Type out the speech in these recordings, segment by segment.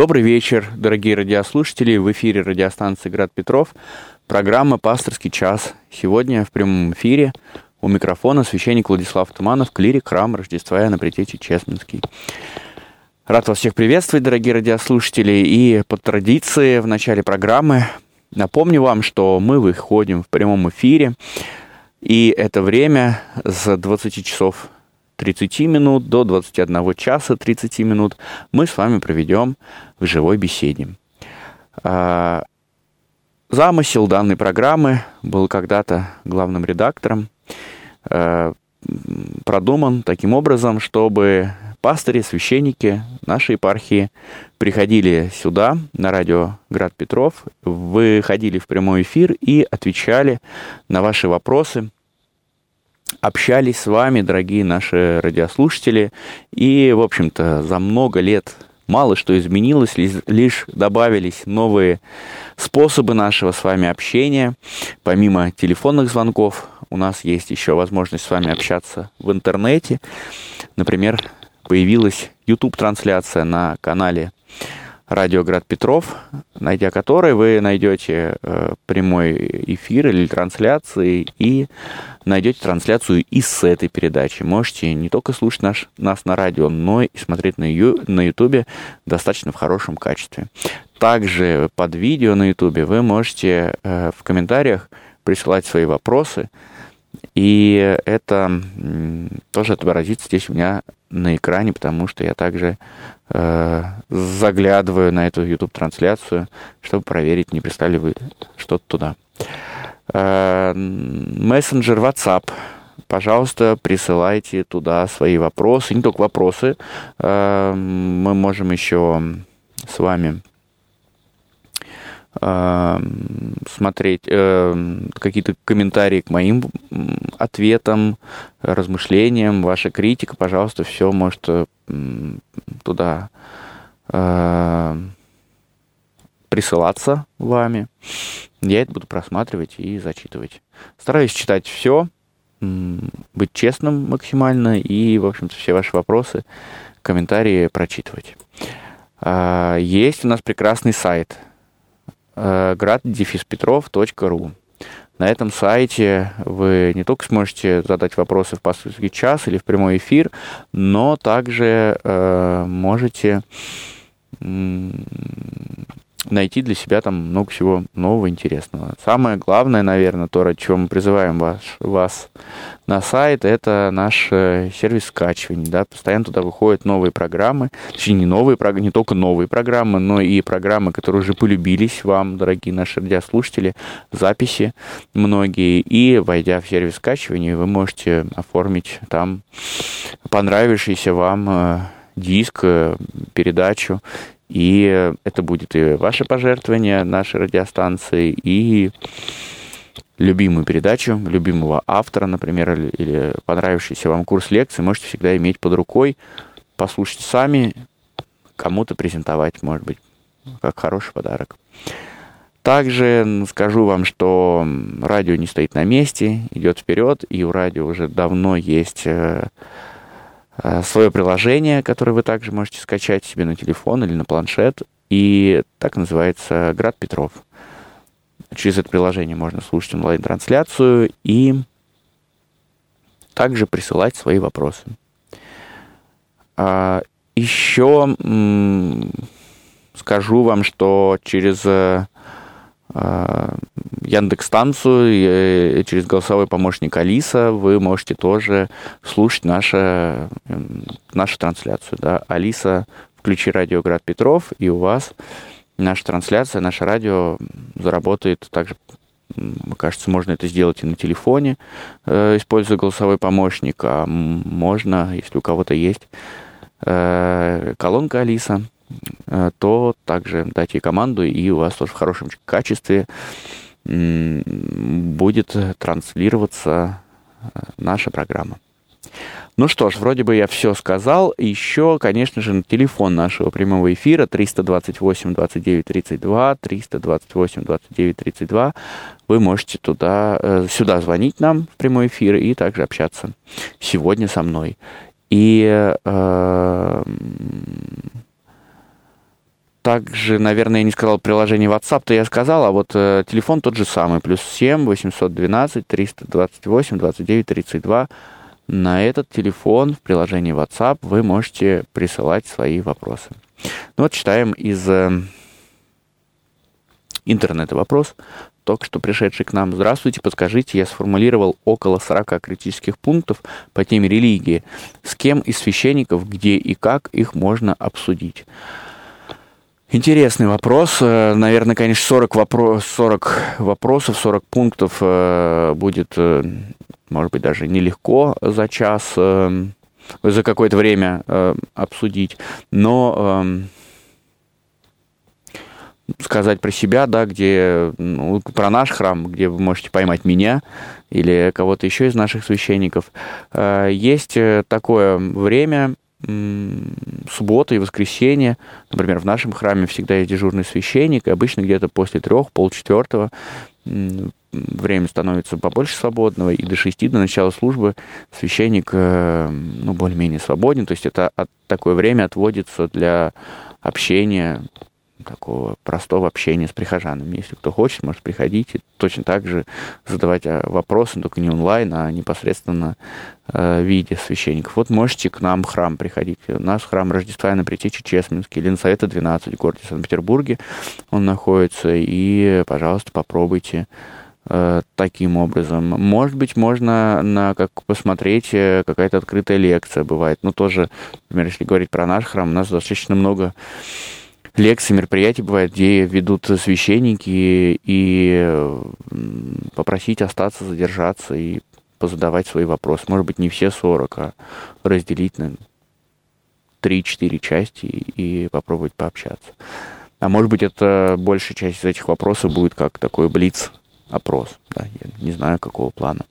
Добрый вечер, дорогие радиослушатели. В эфире радиостанции «Град Петров». Программа «Пасторский час». Сегодня в прямом эфире у микрофона священник Владислав Туманов, клирик храм Рождества на Притече Честнинский. Рад вас всех приветствовать, дорогие радиослушатели. И по традиции в начале программы напомню вам, что мы выходим в прямом эфире. И это время с 20 часов 30 минут до 21 часа 30 минут мы с вами проведем в живой беседе. А, замысел данной программы был когда-то главным редактором, а, продуман таким образом, чтобы пастыри, священники нашей епархии приходили сюда, на радио Град Петров, выходили в прямой эфир и отвечали на ваши вопросы – общались с вами, дорогие наши радиослушатели. И, в общем-то, за много лет мало что изменилось, лишь добавились новые способы нашего с вами общения. Помимо телефонных звонков, у нас есть еще возможность с вами общаться в интернете. Например, появилась YouTube-трансляция на канале радио Град Петров, найдя который вы найдете э, прямой эфир или трансляции и найдете трансляцию и с этой передачи. Можете не только слушать наш, нас на радио, но и смотреть на, ю, на YouTube достаточно в хорошем качестве. Также под видео на YouTube вы можете э, в комментариях присылать свои вопросы, и это тоже отобразится здесь у меня на экране, потому что я также э, заглядываю на эту YouTube-трансляцию, чтобы проверить, не прислали вы что-то туда. Э, мессенджер WhatsApp. Пожалуйста, присылайте туда свои вопросы. Не только вопросы. Э, мы можем еще с вами смотреть э, какие-то комментарии к моим ответам, размышлениям, ваша критика, пожалуйста, все может э, туда э, присылаться вами. Я это буду просматривать и зачитывать. Стараюсь читать все, быть честным максимально и, в общем-то, все ваши вопросы, комментарии прочитывать. А, есть у нас прекрасный сайт – grad-petrov.ru. На этом сайте вы не только сможете задать вопросы в пасторский час или в прямой эфир, но также э, можете найти для себя там много всего нового, интересного. Самое главное, наверное, то, чего мы призываем вас, вас на сайт, это наш э, сервис скачивания. Да? Постоянно туда выходят новые программы, точнее, не новые не только новые программы, но и программы, которые уже полюбились вам, дорогие наши радиослушатели, записи многие. И, войдя в сервис скачивания, вы можете оформить там понравившийся вам э, диск, э, передачу, и это будет и ваше пожертвование нашей радиостанции, и любимую передачу, любимого автора, например, или, понравившийся вам курс лекций, можете всегда иметь под рукой, послушать сами, кому-то презентовать, может быть, как хороший подарок. Также скажу вам, что радио не стоит на месте, идет вперед, и у радио уже давно есть Э, свое приложение, которое вы также можете скачать себе на телефон или на планшет. И так называется «Град Петров». Через это приложение можно слушать онлайн-трансляцию и также присылать свои вопросы. А, еще скажу вам, что через э, Э, Яндекс станцию и через голосовой помощник Алиса вы можете тоже слушать наше, нашу трансляцию. Да? Алиса, включи радио Град Петров, и у вас наша трансляция, наше радио заработает также мне кажется, можно это сделать и на телефоне, э, используя голосовой помощник, а можно, если у кого-то есть э, колонка Алиса, Э, то также дайте команду, и у вас тоже в хорошем качестве будет транслироваться э, наша программа. Ну что ж, вроде бы я все сказал. Еще, конечно же, на телефон нашего прямого эфира 328 29 32, 328 29 32. Вы можете туда, э, сюда звонить нам в прямой эфир и также общаться сегодня со мной. И э, также, наверное, я не сказал приложение WhatsApp, то я сказал, а вот э, телефон тот же самый, плюс 7 812 328 29 32. На этот телефон в приложении WhatsApp вы можете присылать свои вопросы. Ну вот читаем из э, интернета вопрос, только что пришедший к нам. Здравствуйте, подскажите, я сформулировал около 40 критических пунктов по теме религии. С кем из священников, где и как их можно обсудить? Интересный вопрос. Э, наверное, конечно, 40, вопрос, 40 вопросов, 40 пунктов э, будет, э, может быть, даже нелегко за час, за какое-то время обсудить. Но эм, сказать про себя, да, где, ну, про наш храм, где вы можете поймать меня или кого-то еще из наших священников. Есть такое время, суббота и воскресенье. Например, в нашем храме всегда есть дежурный священник, и обычно где-то после трех, полчетвертого время становится побольше свободного, и до шести, до начала службы священник, э, ну, более-менее свободен, то есть это такое время отводится для общения такого простого общения с прихожанами. Если кто хочет, может приходить и точно так же задавать а, вопросы, только не онлайн, а непосредственно э, в виде священников. Вот можете к нам в храм приходить. У нас храм Рождества на Притече Чесменский, Ленсовета 12, в городе Санкт-Петербурге он находится. И, пожалуйста, попробуйте э, таким образом. Может быть, можно на как посмотреть, э, какая-то открытая лекция бывает. Но тоже, например, если говорить про наш храм, у нас достаточно много лекции, мероприятия бывают, где ведут священники и попросить остаться, задержаться и позадавать свои вопросы. Может быть, не все 40, а разделить на 3-4 части и попробовать пообщаться. А может быть, это большая часть из этих вопросов будет как такой блиц-опрос. Да? Я не знаю, какого плана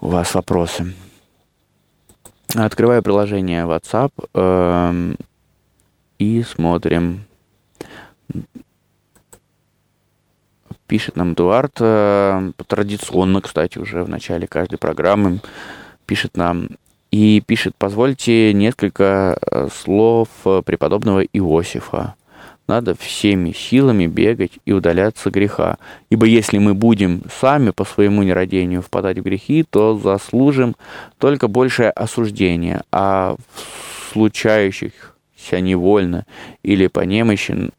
у вас вопросы. Открываю приложение WhatsApp. И смотрим. Пишет нам Эдуард, э, традиционно, кстати, уже в начале каждой программы, пишет нам и пишет, позвольте несколько э, слов преподобного Иосифа. Надо всеми силами бегать и удаляться греха. Ибо если мы будем сами по своему нерадению впадать в грехи, то заслужим только большее осуждение, а в случающих ся невольно или по немощи,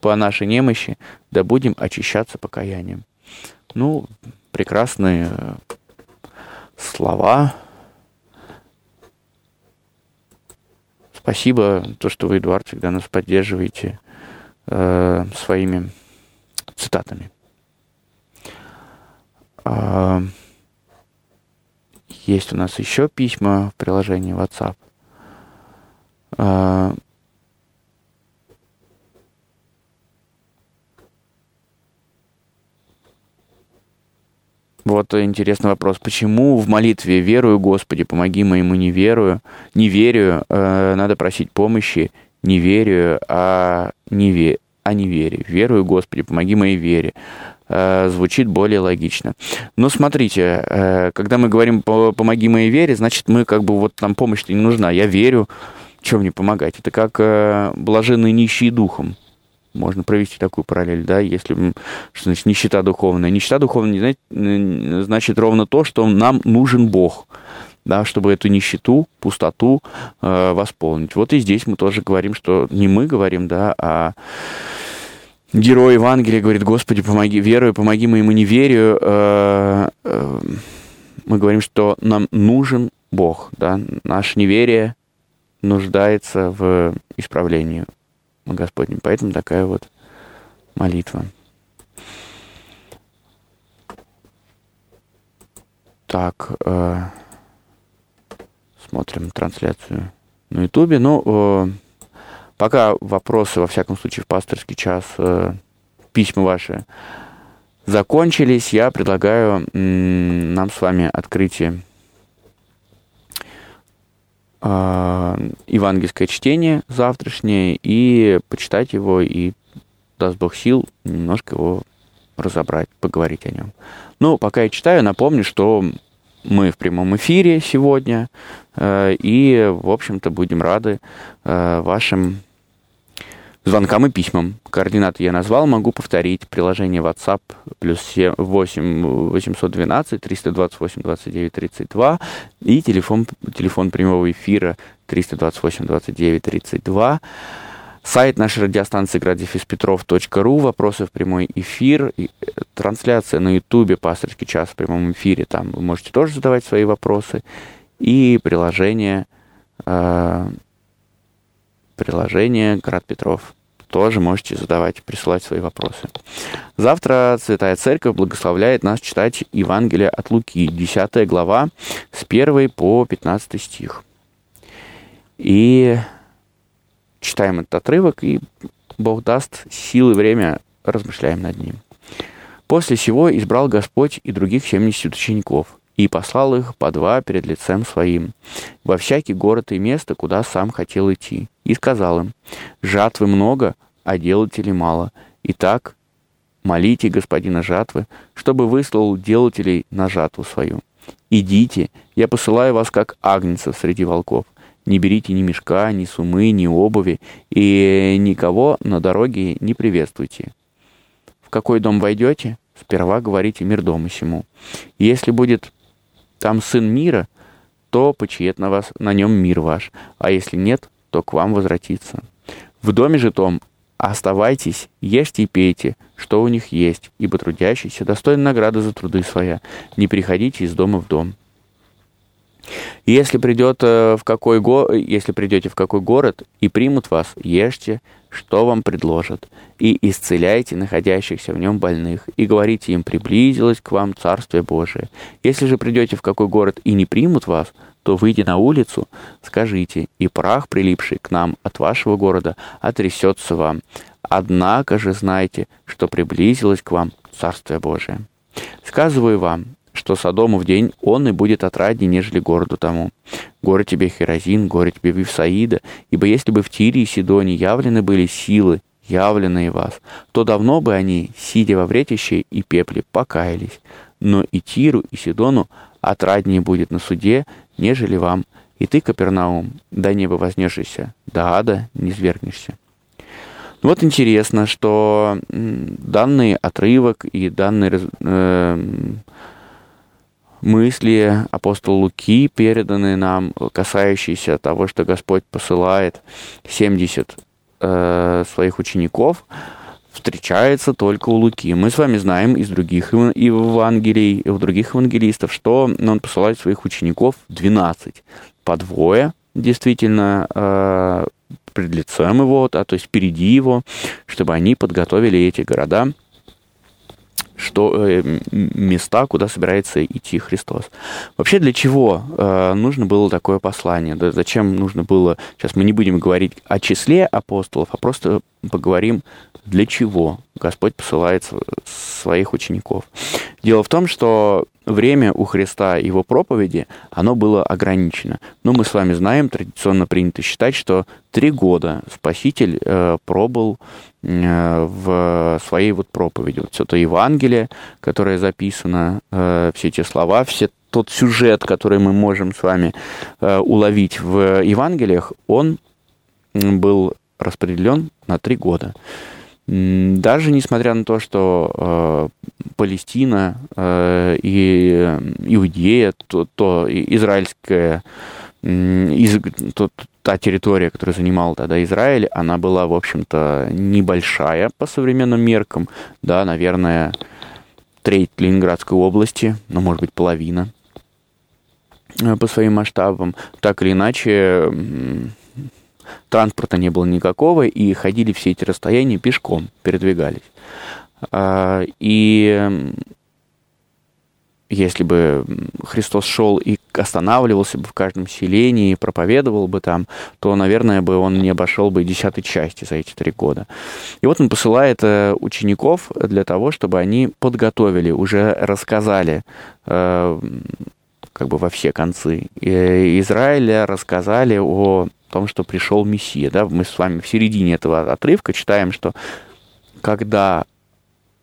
по нашей немощи, да будем очищаться покаянием. Ну, прекрасные э, слова. Спасибо, то, что вы, Эдуард, всегда нас поддерживаете э, своими цитатами. Э, есть у нас еще письма в приложении WhatsApp. А, вот интересный вопрос. Почему в молитве «Верую, Господи, помоги моему неверию, неверию» э, надо просить помощи не верю, а не, ве, а не вере. Верую, Господи, помоги моей вере. Э, звучит более логично. Но смотрите, э, когда мы говорим «помоги моей вере», значит, мы как бы вот нам помощь-то не нужна. Я верю, чем мне помогать? Это как э, блаженные нищие духом. Можно провести такую параллель, да, если, что значит нищета духовная. Нищета духовная знаете, значит ровно то, что нам нужен Бог, да, чтобы эту нищету, пустоту э, восполнить. Вот и здесь мы тоже говорим, что не мы говорим, да, а герой Евангелия говорит, Господи, помоги, верую, помоги моему неверию. Э, э, мы говорим, что нам нужен Бог, да, наше неверие нуждается в исправлении Господнем. Поэтому такая вот молитва. Так, э, смотрим трансляцию на Ютубе. Ну, э, пока вопросы, во всяком случае, в пасторский час, э, письма ваши закончились, я предлагаю м, нам с вами открытие э, евангельское чтение завтрашнее и почитать его, и даст Бог сил немножко его разобрать, поговорить о нем. Ну, пока я читаю, напомню, что мы в прямом эфире сегодня, э, и, в общем-то, будем рады э, вашим звонкам и письмам. Координаты я назвал, могу повторить. Приложение WhatsApp плюс 8 812 328 29 32 и телефон, телефон прямого эфира 328 29 32. Сайт нашей радиостанции градифиспетров.ру, вопросы в прямой эфир, э, трансляция на ютубе «Пасторский час» в прямом эфире, там вы можете тоже задавать свои вопросы, и приложение, э, приложение «Град Петров» тоже можете задавать, присылать свои вопросы. Завтра Святая Церковь благословляет нас читать Евангелие от Луки, 10 глава, с 1 по 15 стих. И читаем этот отрывок, и Бог даст силы и время, размышляем над ним. После сего избрал Господь и других семьдесят учеников, и послал их по два перед лицем своим, во всякий город и место, куда сам хотел идти, и сказал им, «Жатвы много, а делателей мало. Итак, молите господина жатвы, чтобы выслал делателей на жатву свою. Идите, я посылаю вас как агнцев среди волков. Не берите ни мешка, ни сумы, ни обуви, и никого на дороге не приветствуйте. В какой дом войдете, сперва говорите мир дому сему. Если будет там сын мира, то почиет на вас, на нем мир ваш, а если нет, то к вам возвратится. В доме же том оставайтесь, ешьте и пейте, что у них есть, ибо трудящийся достоин награды за труды своя. Не приходите из дома в дом. Если, придет э, в какой го... Если придете в какой город и примут вас, ешьте, что вам предложат, и исцеляйте находящихся в нем больных, и говорите им, приблизилось к вам Царствие Божие. Если же придете в какой город и не примут вас, то, выйдя на улицу, скажите, и прах, прилипший к нам от вашего города, отрясется вам. Однако же знайте, что приблизилось к вам Царствие Божие. Сказываю вам, что Содому в день он и будет отраднее, нежели городу тому. Горе тебе Херазин, горе тебе Вифсаида, ибо если бы в Тире и Сидоне явлены были силы, явленные вас, то давно бы они, сидя во вретище и пепле, покаялись. Но и Тиру, и Сидону отраднее будет на суде, нежели вам. И ты, Капернаум, до неба вознешься, до ада не свергнешься. Ну вот интересно, что данный отрывок и данный э, мысли апостола Луки переданы нам, касающиеся того, что Господь посылает 70 э, своих учеников, встречается только у Луки. Мы с вами знаем из других Евангелий, у других евангелистов, что он посылает своих учеников 12, по двое, действительно, э, пред лицем его, а то есть впереди его, чтобы они подготовили эти города – что э, места, куда собирается идти Христос. Вообще для чего э, нужно было такое послание? Зачем нужно было? Сейчас мы не будем говорить о числе апостолов, а просто поговорим для чего Господь посылает своих учеников. Дело в том, что время у Христа и его проповеди, оно было ограничено. Но мы с вами знаем, традиционно принято считать, что три года Спаситель э, пробыл э, в своей вот проповеди. Вот все то Евангелие, которое записано, э, все эти слова, все тот сюжет, который мы можем с вами э, уловить в Евангелиях, он был распределен на три года. Даже несмотря на то, что э, Палестина э, и Иудея, то, то израильская, из, то, та территория, которую занимал тогда Израиль, она была, в общем-то, небольшая по современным меркам, да, наверное, треть Ленинградской области, ну, может быть, половина э, по своим масштабам. Так или иначе, транспорта не было никакого, и ходили все эти расстояния пешком, передвигались. А, и если бы Христос шел и останавливался бы в каждом селении и проповедовал бы там, то, наверное, бы он не обошел бы десятой части за эти три года. И вот он посылает э, учеников для того, чтобы они подготовили, уже рассказали э, как бы во все концы Израиля, рассказали о том, что пришел Мессия. Да? Мы с вами в середине этого отрывка читаем, что когда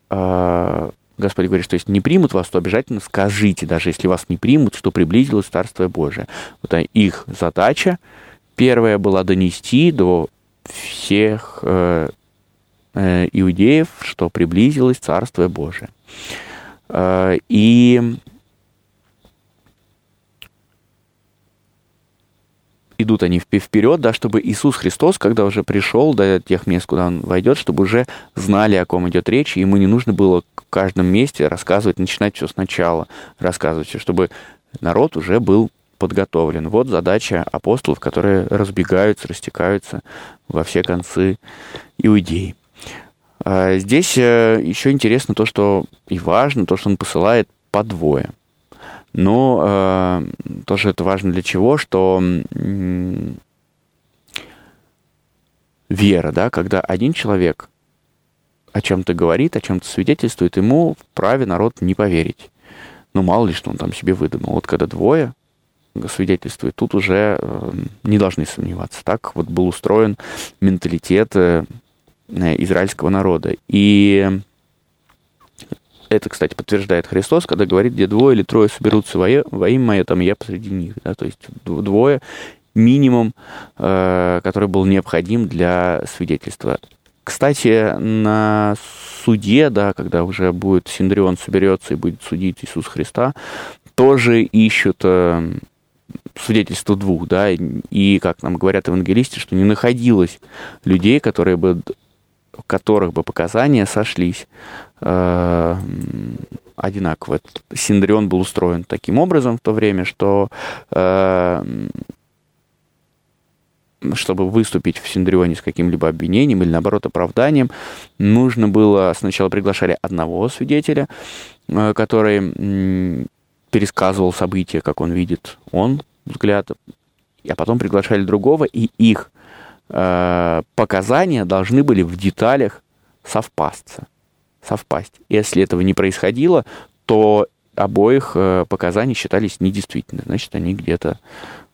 э, Господь говорит, что если не примут вас, то обязательно скажите, даже если вас не примут, что приблизилось Царствие Божие. Вот их задача первая была донести до всех э, э, иудеев, что приблизилось Царствие Божие. Э, и идут они вперед, да, чтобы Иисус Христос, когда уже пришел до тех мест, куда он войдет, чтобы уже знали, о ком идет речь, и ему не нужно было в каждом месте рассказывать, начинать все сначала рассказывать, чтобы народ уже был подготовлен. Вот задача апостолов, которые разбегаются, растекаются во все концы Иудеи. А здесь э, еще интересно то, что и важно, то, что он посылает по двое – но э, тоже это важно для чего, что э, вера, да, когда один человек о чем-то говорит, о чем-то свидетельствует, ему вправе народ не поверить. Ну, мало ли, что он там себе выдумал. Вот когда двое свидетельствует, тут уже э, не должны сомневаться. Так вот был устроен менталитет э, израильского народа. И это, кстати, подтверждает Христос, когда говорит, где двое или трое соберутся во, во имя мое, там я посреди них. Да? То есть двое минимум, э, который был необходим для свидетельства. Кстати, на суде, да, когда уже будет Синдрион соберется и будет судить Иисус Христа, тоже ищут э, свидетельство двух, да, и, как нам говорят евангелисты, что не находилось людей, которые бы в которых бы показания сошлись э, одинаково. Синдрион был устроен таким образом в то время, что э, чтобы выступить в Синдрионе с каким-либо обвинением или, наоборот, оправданием, нужно было сначала приглашали одного свидетеля, э, который пересказывал события, как он видит он взгляд, а потом приглашали другого, и их Э, показания должны были в деталях совпасться, совпасть. Если этого не происходило, то обоих э, показаний считались недействительными. Значит, они где-то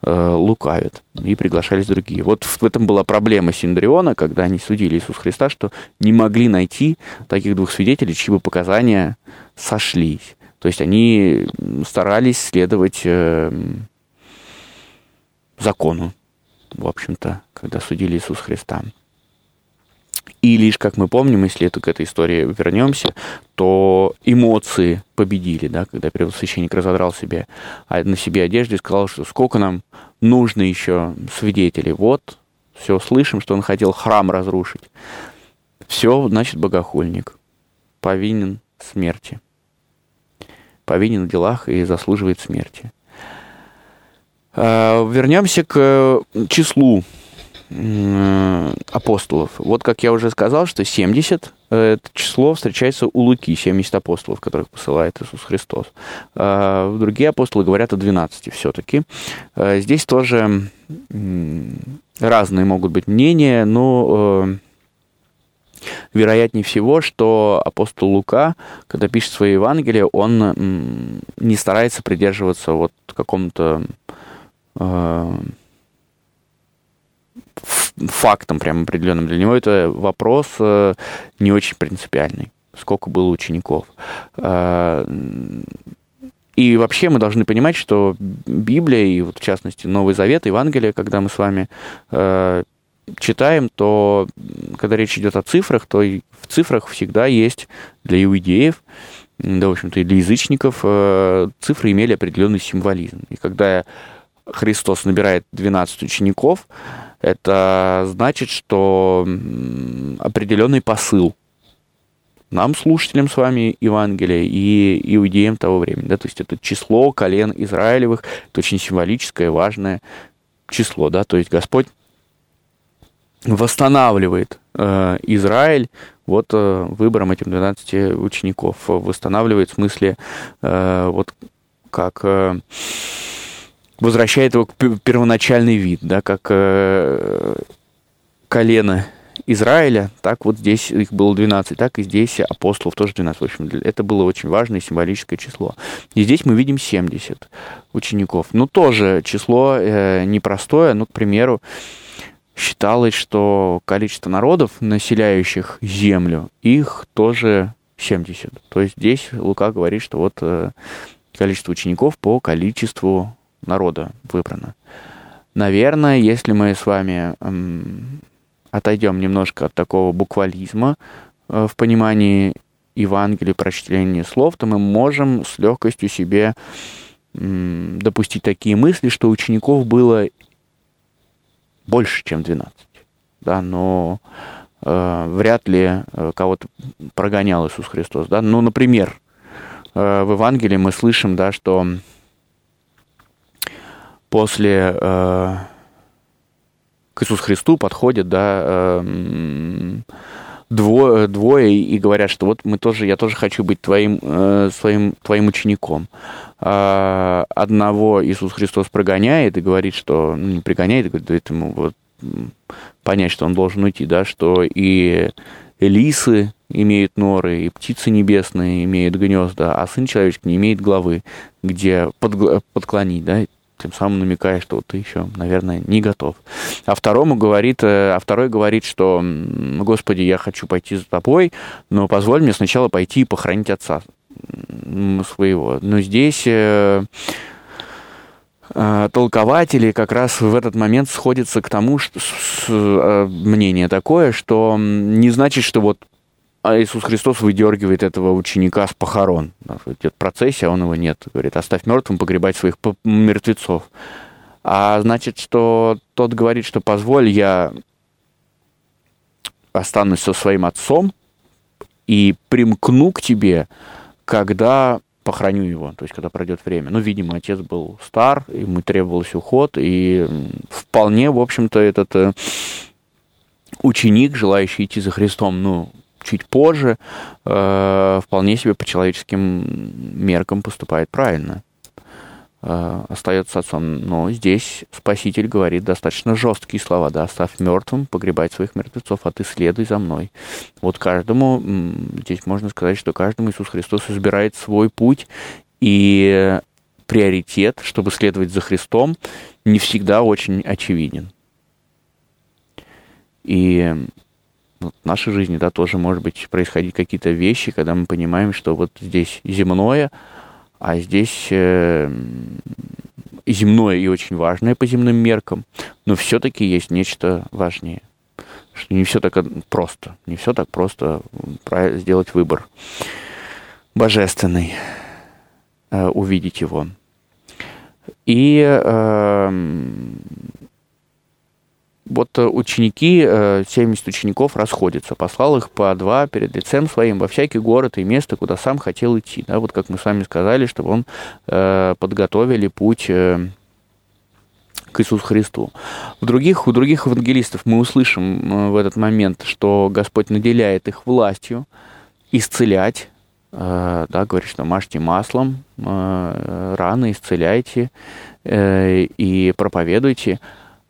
э, лукавят. И приглашались другие. Вот в этом была проблема Синдриона, когда они судили Иисуса Христа, что не могли найти таких двух свидетелей, чьи бы показания сошлись. То есть они старались следовать закону в общем-то, когда судили Иисуса Христа. И лишь, как мы помним, если это к этой истории вернемся, то эмоции победили, да, когда первосвященник разодрал себе, на себе одежду и сказал, что сколько нам нужно еще свидетелей. Вот, все, слышим, что он хотел храм разрушить. Все, значит, богохульник. Повинен смерти. Повинен в делах и заслуживает смерти. Э, вернемся к э, числу апостолов. Вот как я уже сказал, что 70 э, это число встречается у Луки, 70 апостолов, которых посылает Иисус Христос. Другие апостолы говорят о 12 все-таки. Здесь тоже разные могут быть мнения, но вероятнее всего, что апостол Лука, когда пишет свои Евангелия, он не старается придерживаться вот какому-то Э, фактом прям определенным. Для него это вопрос э, не очень принципиальный. Сколько было учеников. Э, и вообще мы должны понимать, что Библия, и вот в частности Новый Завет, Евангелие, когда мы с вами читаем, то когда речь идет о цифрах, то в цифрах всегда есть для иудеев, да, в общем-то, и для язычников цифры имели определенный символизм. И когда Христос набирает 12 учеников, это значит, что определенный посыл нам, слушателям с вами Евангелия, и иудеям того времени. Да? То есть это число колен Израилевых, это очень символическое, важное число. Да? То есть Господь восстанавливает э, Израиль вот э, выбором этих 12 учеников. Восстанавливает в смысле э, вот как... Э, возвращает его к первоначальный вид, да, как э, колено Израиля, так вот здесь их было 12, так и здесь апостолов тоже 12. В общем, это было очень важное символическое число. И здесь мы видим 70 учеников. Ну, тоже число э, непростое, ну, к примеру, считалось, что количество народов, населяющих землю, их тоже 70. То есть здесь Лука говорит, что вот э, количество учеников по количеству народа выбрано. Наверное, если мы с вами эм, отойдем немножко от такого буквализма в понимании Евангелия, прочтения слов, то мы можем с легкостью себе допустить такие мысли, что учеников было больше, чем 12. Да, но э, вряд ли э, кого-то прогонял Иисус Христос. Да? Ну, например, э, в Евангелии мы слышим, да, что после э, к Иисусу Христу подходит, да, э, двое, двое и говорят, что вот мы тоже, я тоже хочу быть твоим, э, своим, твоим учеником. А одного Иисус Христос прогоняет и говорит, что, ну, не прогоняет, и говорит, ему вот понять, что он должен уйти, да, что и лисы имеют норы, и птицы небесные имеют гнезда, а сын человеческий не имеет главы, где под, подклонить, да, тем самым намекая, что ты еще, наверное, не готов. А второму говорит, э, а второй говорит, что, Господи, я хочу пойти за тобой, но позволь мне сначала пойти и похоронить отца своего. Но здесь э, э, толкователи как раз в этот момент сходятся к тому, что мнение такое, что не значит, что вот а Иисус Христос выдергивает этого ученика с похорон. Идет процессия, а он его нет. Говорит, оставь мертвым погребать своих мертвецов. А значит, что тот говорит, что позволь, я останусь со своим отцом и примкну к тебе, когда похороню его, то есть когда пройдет время. Ну, видимо, отец был стар, ему требовался уход, и вполне, в общем-то, этот э, ученик, желающий идти за Христом, ну, чуть позже, э, вполне себе по человеческим меркам поступает правильно. Э, остается отцом. Но здесь Спаситель говорит достаточно жесткие слова, да, оставь мертвым погребать своих мертвецов, а ты следуй за мной. Вот каждому, здесь можно сказать, что каждому Иисус Христос избирает свой путь, и приоритет, чтобы следовать за Христом, не всегда очень очевиден. И в нашей жизни, да, тоже, может быть, происходить какие-то вещи, когда мы понимаем, что вот здесь земное, а здесь э, земное и очень важное по земным меркам, но все-таки есть нечто важнее. Что не все так просто, не все так просто сделать выбор божественный, э, увидеть его. И э, вот э, ученики, 70 э, учеников расходятся, послал их по два перед лицем своим во всякий город и место, куда сам хотел идти. Да, вот как мы с вами сказали, чтобы он э, подготовили путь э, к Иисусу Христу. В других, у других евангелистов мы услышим в этот момент, что Господь наделяет их властью исцелять, да, говорит, что мажьте маслом, раны исцеляйте и проповедуйте.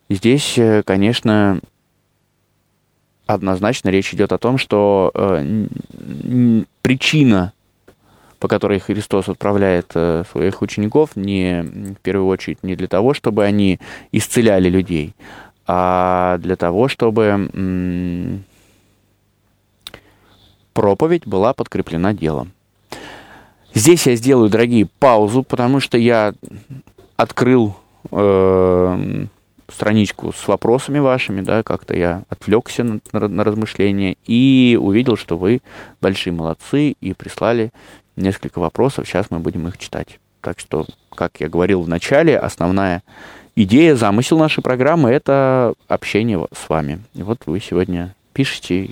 Здесь, э, конечно, однозначно речь идет о том, что э, причина, по которой Христос отправляет э, своих учеников, не в первую очередь не для того, чтобы они исцеляли людей, а для того, чтобы проповедь была подкреплена делом. Здесь я сделаю, дорогие, паузу, потому что я открыл э, страничку с вопросами вашими, да, как-то я отвлекся на, на, размышления и увидел, что вы большие молодцы и прислали несколько вопросов. Сейчас мы будем их читать. Так что, как я говорил в начале, основная идея, замысел нашей программы – это общение с вами. И вот вы сегодня пишете,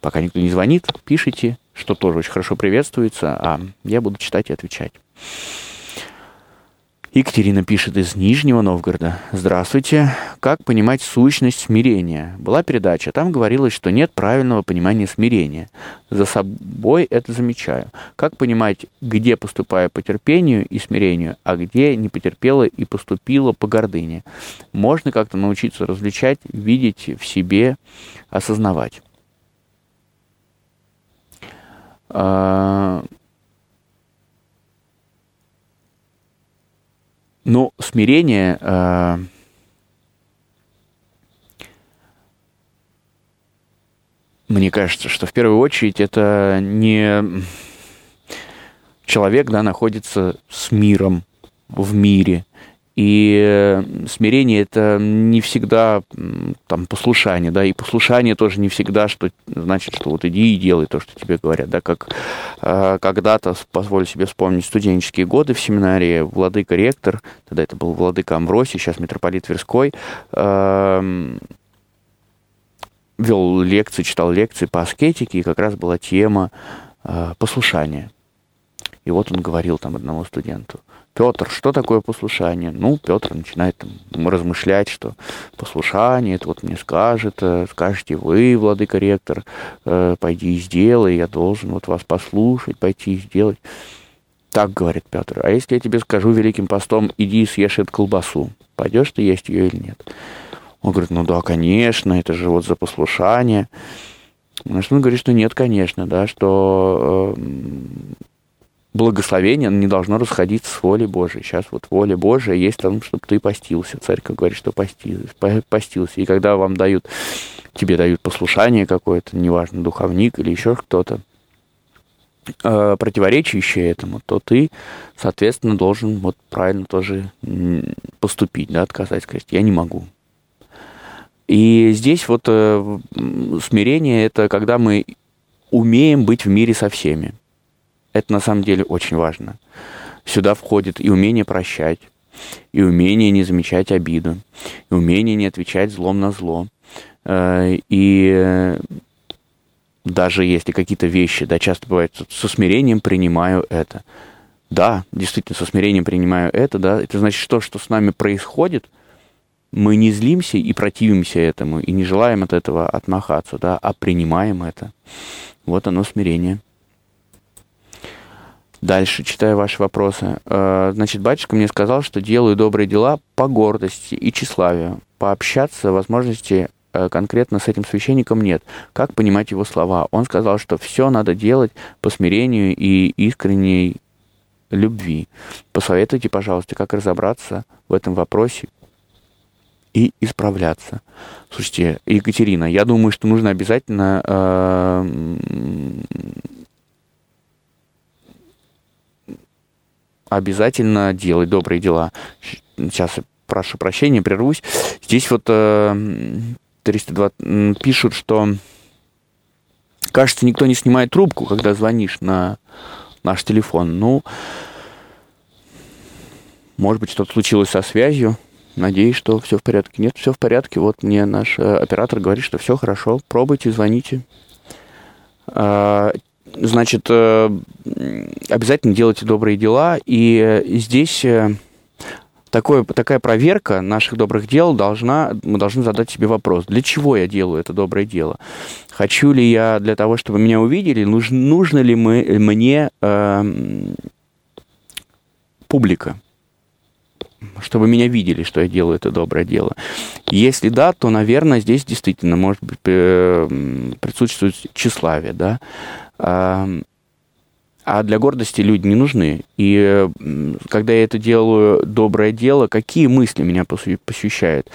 пока никто не звонит, пишите, что тоже очень хорошо приветствуется, а я буду читать и отвечать. Екатерина пишет из Нижнего Новгорода. Здравствуйте. Как понимать сущность смирения? Была передача, там говорилось, что нет правильного понимания смирения. За собой это замечаю. Как понимать, где поступаю по терпению и смирению, а где не потерпела и поступила по гордыне? Можно как-то научиться различать, видеть в себе, осознавать. А, Ну, смирение... Э, мне кажется, что в первую очередь это не человек, да, находится с миром в мире И смирение это не всегда там послушание, да, и послушание тоже не всегда, что значит, что вот иди и делай то, что тебе говорят, да, как э, когда-то, позволю себе вспомнить студенческие годы в семинарии, владыка ректор, тогда это был владыка Амвросий, сейчас митрополит Тверской, э, вел лекции, читал лекции по аскетике, и как раз была тема э, послушания. И вот он говорил там одному студенту, Петр, что такое послушание? Ну, Петр начинает там, размышлять, что послушание, это вот мне скажет, э, скажете вы, владыка ректор, э, пойди и сделай, я должен вот вас послушать, пойти и сделать. Так говорит Петр. А если я тебе скажу великим постом, иди и съешь эту колбасу, пойдешь ты есть ее или нет? Он говорит, ну да, конечно, это же вот за послушание. Значит, он говорит, что нет, конечно, да, что э, благословение не должно расходиться с волей Божией. Сейчас вот воля Божия есть там, чтобы ты постился. Церковь говорит, что пости, постился. И когда вам дают, тебе дают послушание какое-то, неважно, духовник или еще кто-то, э, противоречащее этому, то ты, соответственно, должен вот правильно тоже поступить, да, отказать, сказать, я не могу. И здесь вот э, смирение – это когда мы умеем быть в мире со всеми. Это на самом деле очень важно. Сюда входит и умение прощать, и умение не замечать обиду, и умение не отвечать злом на зло. Э, и даже если какие-то вещи, да, часто бывает, со смирением принимаю это. Да, действительно, со смирением принимаю это, да, это значит, что, что с нами происходит, мы не злимся и противимся этому, и не желаем от этого отмахаться, да, а принимаем это. Вот оно смирение. Дальше, читаю ваши вопросы. Э, значит, батюшка мне сказал, что делаю добрые дела по гордости и тщеславию. Пообщаться возможности э, конкретно с этим священником нет. Как понимать его слова? Он сказал, что все надо делать по смирению и искренней любви. Посоветуйте, пожалуйста, как разобраться в этом вопросе и исправляться. Слушайте, Екатерина, я думаю, что нужно обязательно э, обязательно делать добрые дела. Сейчас прошу прощения, прервусь. Здесь вот э, 302 пишут, что кажется, никто не снимает трубку, когда звонишь на наш телефон. Ну, может быть, что-то случилось со связью. Надеюсь, что все в порядке. Нет, все в порядке. Вот мне наш э, оператор говорит, что все хорошо. Пробуйте, звоните. Значит, э, обязательно делайте добрые дела. И здесь э, такое, такая проверка наших добрых дел должна, мы должны задать себе вопрос, для чего я делаю это доброе дело? Хочу ли я для того, чтобы меня увидели? Нужно, нужно ли мы, мне э, публика? чтобы меня видели, что я делаю это доброе дело. Если да, то, наверное, здесь действительно может быть присутствует тщеславие, да. А для гордости люди не нужны. И когда я это делаю доброе дело, какие мысли меня посвящают?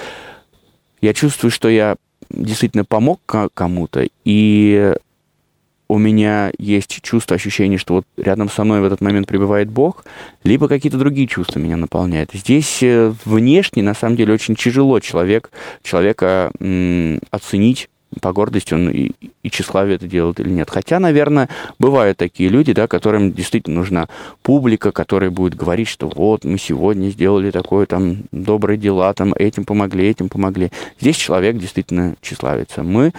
Я чувствую, что я действительно помог кому-то, и у меня есть чувство, ощущение, что вот рядом со мной в этот момент пребывает Бог, либо какие-то другие чувства меня наполняют. Здесь э, внешне, на самом деле, очень тяжело человек, человека м, оценить по гордости он и, и тщеславие это делает или нет. Хотя, наверное, бывают такие люди, да, которым действительно нужна публика, которая будет говорить, что вот мы сегодня сделали такое там добрые дела, там этим помогли, этим помогли. Здесь человек действительно тщеславится. Мы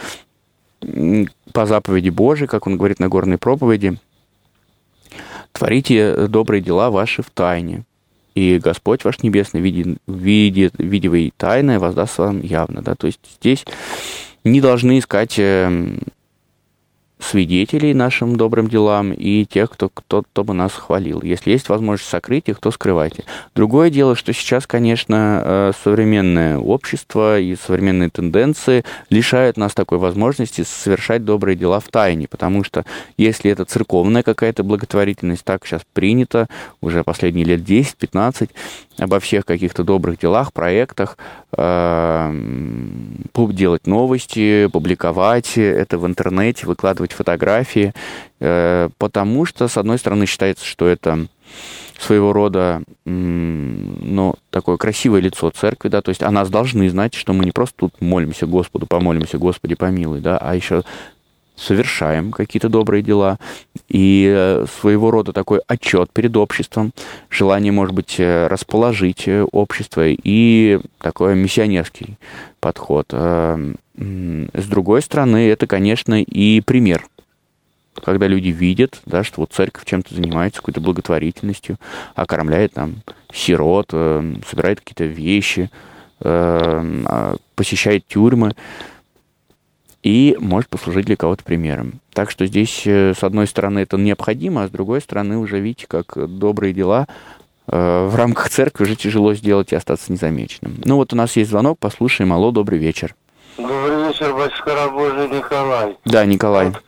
по заповеди Божией, как он говорит на горной проповеди, творите добрые дела ваши в тайне. И Господь ваш Небесный, видит, видит, видивый тайное, воздаст вам явно. Да? То есть здесь не должны искать эм, свидетелей нашим добрым делам и тех, кто, кто, кто бы нас хвалил. Если есть возможность сокрыть их, то скрывайте. Другое дело, что сейчас, конечно, э, современное общество и современные тенденции лишают нас такой возможности совершать добрые дела в тайне, потому что если это церковная какая-то благотворительность, так сейчас принято уже последние лет 10-15, обо всех каких-то добрых делах, проектах, эм, делать новости, публиковать это в интернете, выкладывать фотографии, э, потому что, с одной стороны, считается, что это своего рода, ну, такое красивое лицо церкви, да, то есть о нас должны знать, что мы не просто тут молимся Господу, помолимся, Господи, помилуй, да, а еще совершаем какие-то добрые дела, и э, своего рода такой отчет перед обществом, желание, может быть, э, расположить общество и такой миссионерский подход. С другой стороны, это, конечно, и пример когда люди видят, да, что вот церковь чем-то занимается, какой-то благотворительностью, окормляет там сирот, собирает какие-то вещи, а, посещает тюрьмы и может послужить для кого-то примером. Так что здесь, э, с одной стороны, это необходимо, а с другой стороны, уже видите, как добрые дела э, в рамках церкви уже тяжело сделать и остаться незамеченным. Ну вот у нас есть звонок, послушаем. Алло, добрый вечер. Добрый вечер, батюшка Рабожий Николай. Да, Николай. Вот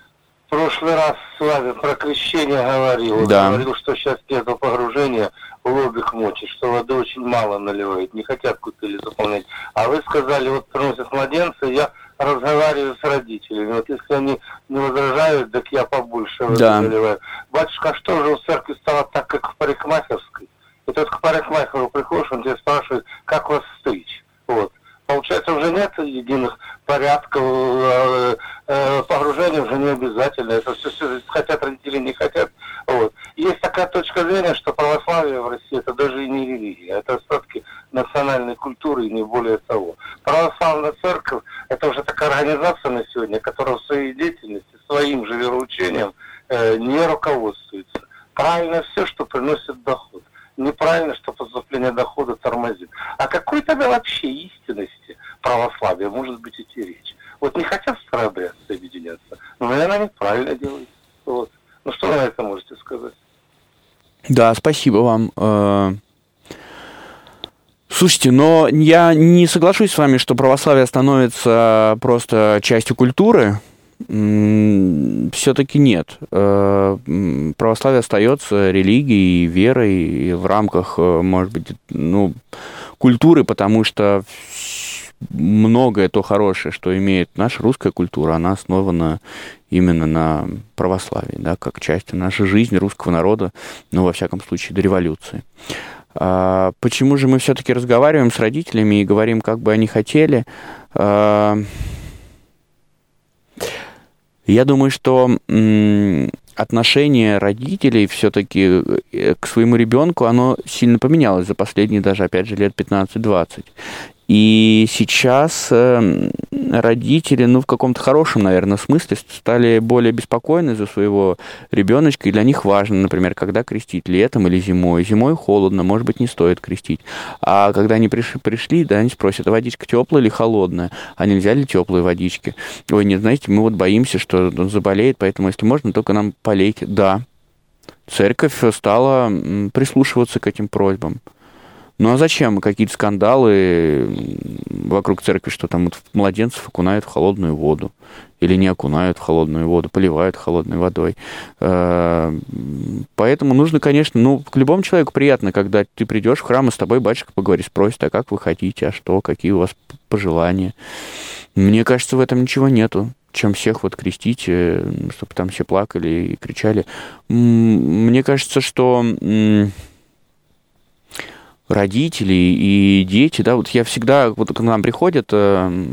прошлый раз с вами про крещение говорил. Да. Говорил, что сейчас нету погружения в лобик мочи, что воды очень мало наливают, не хотят купили заполнять. А вы сказали, вот приносят младенца, я разговариваю с родителями. Вот если они не возражают, так я побольше да. заливаю. Батюшка, что же у церкви стало так, как в парикмахерской? И тут к парикмахеру приходишь, он тебя спрашивает, как вас стричь? Вот. Получается, уже нет единых порядков, э, погружение уже не обязательно. Это все, все хотят родители, не хотят. Вот. Есть такая точка зрения, что православие в России это даже и не религия, это остатки национальной культуры и не более того. Православная церковь это уже такая организация на сегодня, которая в своей деятельности, своим же вероучением э, не руководствуется. Правильно все, что приносит доход неправильно, что поступление дохода тормозит. А какой тогда вообще истинности православия может быть идти речь? Вот не хотят старообрядцы объединяться, но, наверное, они правильно делают. Вот. Ну что вы на это можете сказать? Да, спасибо вам. Э, слушайте, но я не соглашусь с вами, что православие становится просто частью культуры все-таки нет. Э, православие остается религией, верой в рамках, э, может быть, ну, культуры, потому что многое то хорошее, что имеет наша русская культура, она основана именно на православии, да, как часть нашей жизни русского народа, ну, во всяком случае, до революции. А почему же мы все-таки разговариваем с родителями и говорим, как бы они хотели? А я думаю, что отношение родителей все-таки э, к своему ребенку, оно сильно поменялось за последние даже, опять же, лет 15-20. И сейчас эм, родители, ну, в каком-то хорошем, наверное, смысле стали более беспокойны за своего ребеночка, и для них важно, например, когда крестить, летом или зимой. Зимой холодно, может быть, не стоит крестить. А когда они пришли, да, они спросят, а водичка теплая или холодная? А нельзя ли теплые водички? Ой, нет, знаете, мы вот боимся, что он заболеет, поэтому, если можно, только нам полейте. Да, церковь стала прислушиваться к этим просьбам. Ну а зачем какие-то скандалы вокруг церкви, что там вот младенцев окунают в холодную воду? Или не окунают в холодную воду, поливают холодной водой. Э, поэтому нужно, конечно, ну, к любому человеку приятно, когда ты придешь в храм, и с тобой батюшка поговорит, спросит, а как вы хотите, а что, какие у вас пожелания. Мне кажется, в этом ничего нету чем всех вот крестить, э, чтобы там все плакали и кричали. Мне кажется, что родители и дети, да, вот я всегда, вот к нам приходят, э,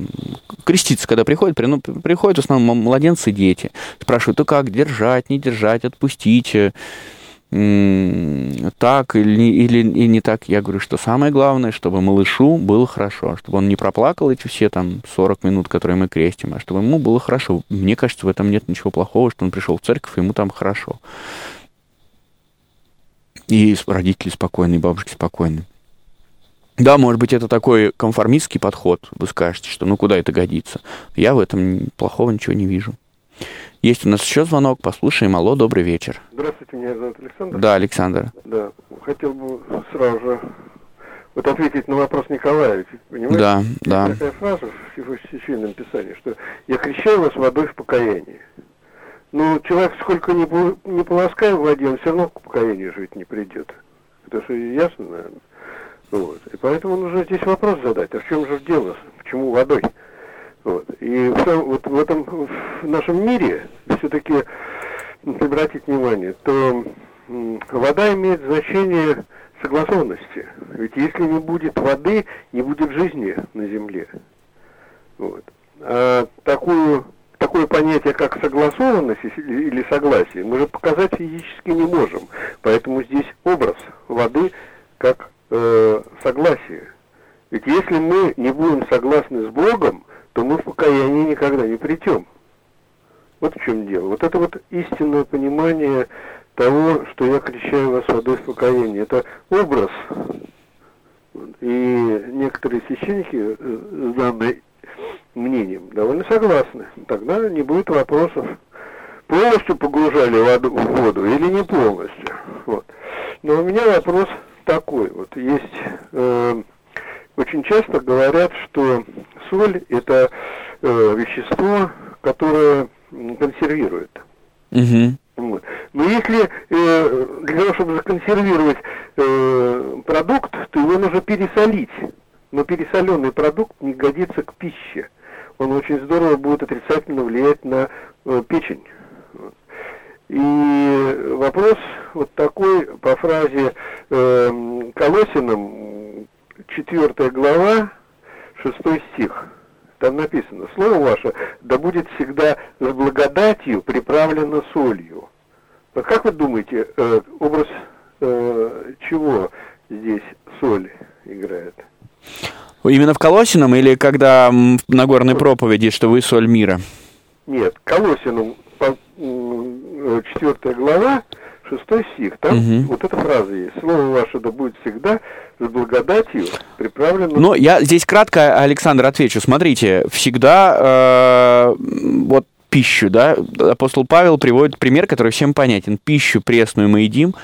креститься, когда приходят, при, ну, приходят в основном младенцы и дети, спрашивают, ну как, держать, не держать, отпустить, так или, или и не так. Я говорю, что самое главное, чтобы малышу было хорошо, чтобы он не проплакал эти все там 40 минут, которые мы крестим, а чтобы ему было хорошо. Мне кажется, в этом нет ничего плохого, что он пришел в церковь, и ему там хорошо. И родители спокойны, и бабушки спокойны. Да, может быть, это такой конформистский подход. Вы скажете, что ну куда это годится. Я в этом плохого ничего не вижу. Есть у нас еще звонок, послушаем. Алло, добрый вечер. Здравствуйте, меня зовут Александр. Да, Александр. Да, хотел бы сразу же вот ответить на вопрос Николая. Понимаете? Да, Есть да. такая фраза в Священном Писании, что «я крещаю вас водой в покаянии». Ну, человек сколько не, не полоскай в воде, он все равно к покаянию жить не придет. Это же ясно, наверное. Вот. И поэтому нужно здесь вопрос задать, а в чем же дело, почему водой? Вот. И в, вот в этом в нашем мире все-таки, обратить внимание, то вода имеет значение согласованности. Ведь если не будет воды, не будет жизни на Земле. Вот. А такую, такое понятие, как согласованность или согласие, мы же показать физически не можем. Поэтому здесь образ воды как э, согласие. Ведь если мы не будем согласны с Богом, то мы в покаяние никогда не придем. Вот в чем дело. Вот это вот истинное понимание того, что я кричаю вас водой в Это образ. И некоторые священники э, с данным мнением довольно согласны. Тогда не будет вопросов, полностью погружали воду, в воду или не полностью. Вот. Но у меня вопрос такой. Вот есть э, очень часто говорят, что соль это э, вещество, которое консервирует. Угу. Вот. Но если э, для того, чтобы законсервировать э, продукт, то его нужно пересолить. Но пересоленный продукт не годится к пище. Он очень здорово будет отрицательно влиять на э, печень. И вопрос вот такой по фразе э, Колосиным, 4 глава, 6 стих. Там написано, слово ваше да будет всегда с благодатью приправлено солью. Вот как вы думаете, э, образ э, чего здесь соль играет? Именно в Колосином или когда в Нагорной проповеди, что вы соль мира? Нет, Колосином, 4 глава, 6 стих, там угу. вот эта фраза есть. Слово ваше да будет всегда с благодатью приправлено. Ну, я здесь кратко, Александр, отвечу. Смотрите, всегда э, вот пищу, да, апостол Павел приводит пример, который всем понятен. Пищу пресную мы едим,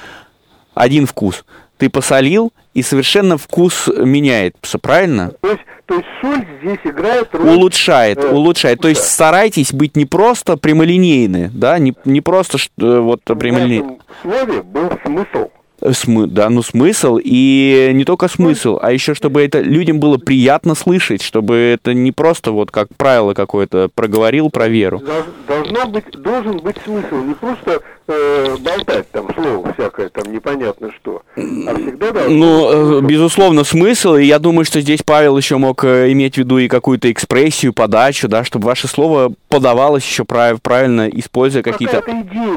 один вкус. Ты посолил, и совершенно вкус меняется, правильно? То есть, то есть соль здесь играет роль... Улучшает, э, улучшает. То есть старайтесь быть не просто прямолинейны, да, не, не просто что, вот прямолинейны. В слове был смысл. Смы, да, ну смысл, и не только смысл, а еще чтобы это людям было приятно слышать, чтобы это не просто вот как правило какое-то проговорил про веру. Должно быть, должен быть смысл, не просто э, болтать там слово всякое, там непонятно что, а всегда должно Ну, э, безусловно, смысл, и я думаю, что здесь Павел еще мог э, иметь в виду и какую-то экспрессию, подачу, да, чтобы ваше слово подавалось еще прав, правильно, используя какие-то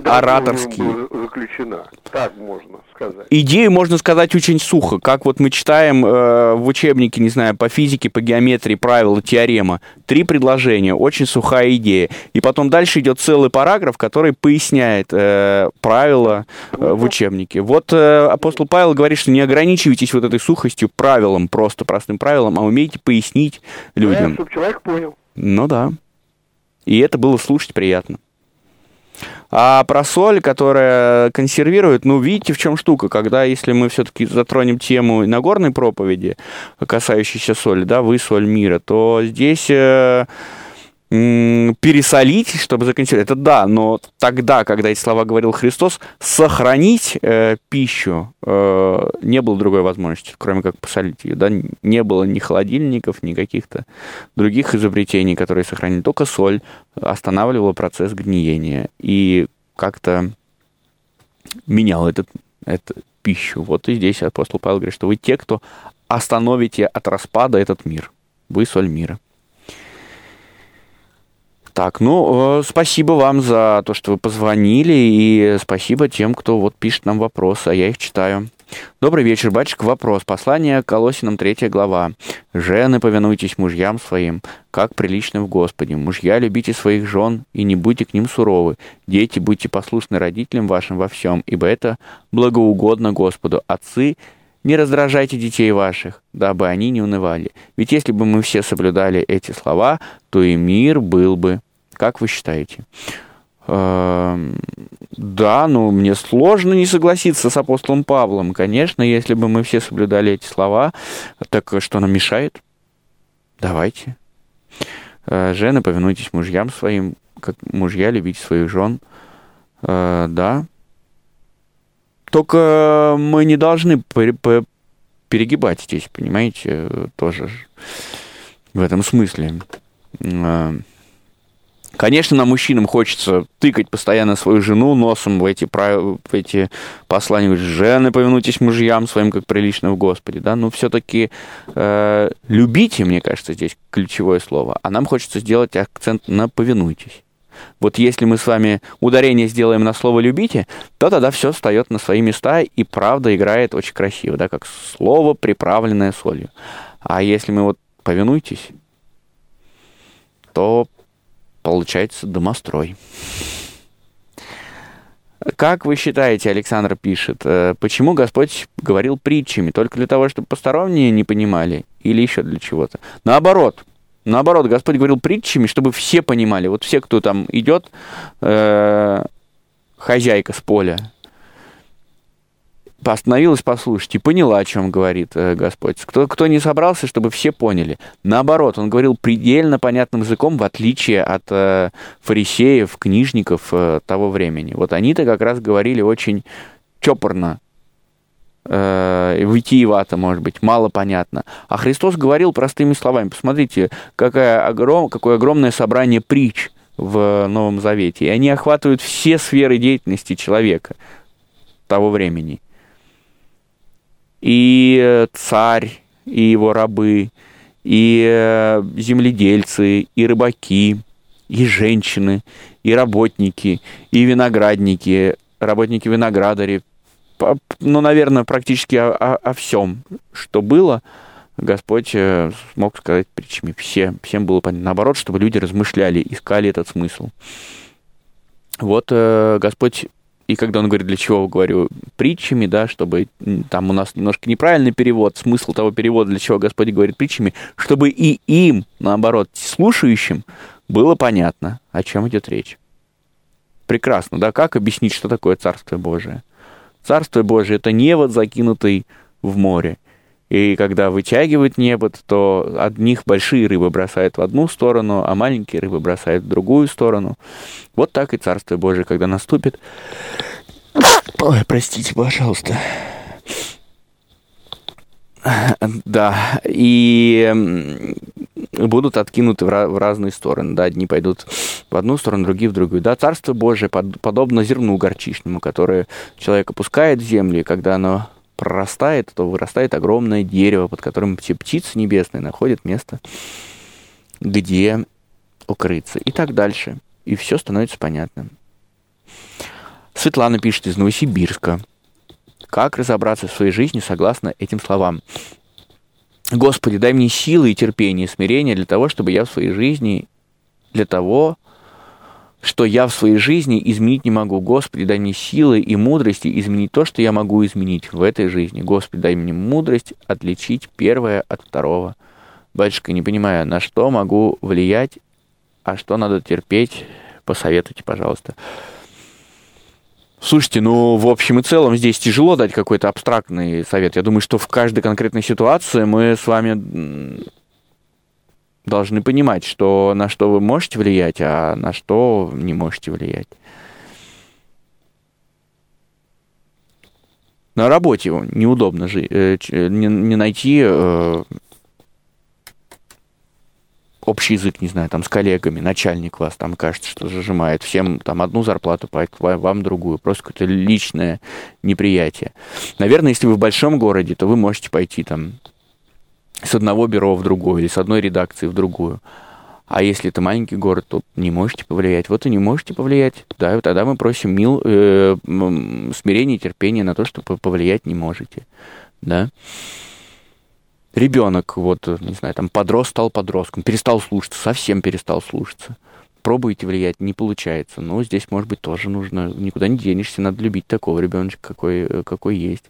ораторские... заключена, так можно сказать. Идею можно сказать очень сухо, как вот мы читаем э, в учебнике, не знаю, по физике, по геометрии, правила, теорема. Три предложения, очень сухая идея. И потом дальше идет целый параграф, который поясняет э, правила э, в учебнике. Вот э, апостол Павел говорит, что не ограничивайтесь вот этой сухостью правилам, просто простым правилам, а умейте пояснить людям. Да, чтобы человек понял. Ну да. И это было слушать приятно. А про соль, которая консервирует, ну, видите, в чем штука, когда, если мы все-таки затронем тему Нагорной проповеди, касающейся соли, да, вы соль мира, то здесь э, пересолить, чтобы законсервировать, это да, но тогда, когда эти слова говорил Христос, сохранить э, пищу э, не было другой возможности, кроме как посолить ее, да, не было ни холодильников, ни каких-то других изобретений, которые сохранили, только соль останавливала процесс гниения и как-то менял этот, эту пищу. Вот и здесь апостол Павел говорит, что вы те, кто остановите от распада этот мир. Вы соль мира. Так, ну, э, спасибо вам за то, что вы позвонили, и спасибо тем, кто вот пишет нам вопросы, а я их читаю. Добрый вечер, батюшка. Вопрос. Послание Колосинам, 3 глава. «Жены, повинуйтесь мужьям своим, как прилично в Господе. Мужья, любите своих жен и не будьте к ним суровы. Дети, будьте послушны родителям вашим во всем, ибо это благоугодно Господу. Отцы, не раздражайте детей ваших, дабы они не унывали. Ведь если бы мы все соблюдали эти слова, то и мир был бы. Как вы считаете? Эм, да, ну мне сложно не согласиться с апостолом Павлом. Конечно, если бы мы все соблюдали эти слова, так что нам мешает? Давайте. Э, жены, повинуйтесь мужьям своим, как мужья, любите своих жен. Э, да, только мы не должны перегибать здесь, понимаете, тоже в этом смысле. А, Конечно, нам, мужчинам, хочется тыкать постоянно свою жену носом в эти, в эти послания. Говорит, жены, повинуйтесь мужьям своим, как прилично в Господе. Да? Но все-таки э, любите, мне кажется, здесь ключевое слово. А нам хочется сделать акцент на повинуйтесь. Вот если мы с вами ударение сделаем на слово «любите», то тогда все встает на свои места, и правда играет очень красиво, да, как слово, приправленное солью. А если мы вот «повинуйтесь», то получается домострой. Как вы считаете, Александр пишет, э, почему Господь говорил притчами? Только для того, чтобы посторонние не понимали? Или еще для чего-то? Наоборот, наоборот, Господь говорил притчами, чтобы все понимали. Вот все, кто там идет, э, хозяйка с поля, остановилась послушать и поняла, о чем говорит э, Господь. Кто, кто не собрался, чтобы все поняли. Наоборот, он говорил предельно понятным языком, в отличие от э, фарисеев, книжников э, того времени. Вот они-то как раз говорили очень чопорно, э, витиевато, может быть, мало понятно. А Христос говорил простыми словами. Посмотрите, какая огром, какое огромное собрание притч в Новом Завете. И они охватывают все сферы деятельности человека того времени – и э, царь, и его рабы, и э, земледельцы, и рыбаки, и женщины, и работники, и виноградники, работники-виноградари. Ну, наверное, практически о, о, о всем, что было, Господь э, смог сказать притчами. Все, всем было понятно. Наоборот, чтобы люди размышляли, искали этот смысл. Вот Господь и когда он говорит, для чего, говорю, притчами, да, чтобы там у нас немножко неправильный перевод, смысл того перевода, для чего Господь говорит притчами, чтобы и им, наоборот, слушающим, было понятно, о чем идет речь. Прекрасно, да, как объяснить, что такое Царствие Божие? Царствие Божие – это невод, закинутый в море. И когда вытягивают небо, то одних большие рыбы бросают в одну сторону, а маленькие рыбы бросают в другую сторону. Вот так и Царствие Божие, когда наступит. Ой, простите, пожалуйста. Да, и будут откинуты в разные стороны. Да, одни пойдут в одну сторону, другие в другую. Да, Царство Божие подобно зерну горчичному, которое человек опускает в землю, и когда оно прорастает, то вырастает огромное дерево, под которым все птицы небесные находят место, где укрыться. И так дальше. И все становится понятным. Светлана пишет из Новосибирска. Как разобраться в своей жизни согласно этим словам? Господи, дай мне силы и терпение, и смирение для того, чтобы я в своей жизни, для того, что я в своей жизни изменить не могу. Господи, дай мне силы и мудрости изменить то, что я могу изменить в этой жизни. Господи, дай мне мудрость отличить первое от второго. Батюшка, не понимаю, на что могу влиять, а что надо терпеть, посоветуйте, пожалуйста. Слушайте, ну, в общем и целом здесь тяжело дать какой-то абстрактный совет. Я думаю, что в каждой конкретной ситуации мы с вами должны понимать, что на что вы можете влиять, а на что не можете влиять. На работе неудобно жить, э, не, не найти э, общий язык, не знаю, там с коллегами, начальник вас там кажется, что зажимает, всем там одну зарплату вам другую, просто какое-то личное неприятие. Наверное, если вы в большом городе, то вы можете пойти там с одного бюро в другое или с одной редакции в другую. А если это маленький город, то не можете повлиять. Вот и не можете повлиять. Да, тогда мы просим мил, э, смирение и терпение на то, что повлиять не можете. Да. Ребенок, вот, не знаю, там подрос, стал подростком, перестал слушаться, совсем перестал слушаться пробуете влиять, не получается. Но здесь, может быть, тоже нужно, никуда не денешься, надо любить такого ребеночка, какой, э, какой есть.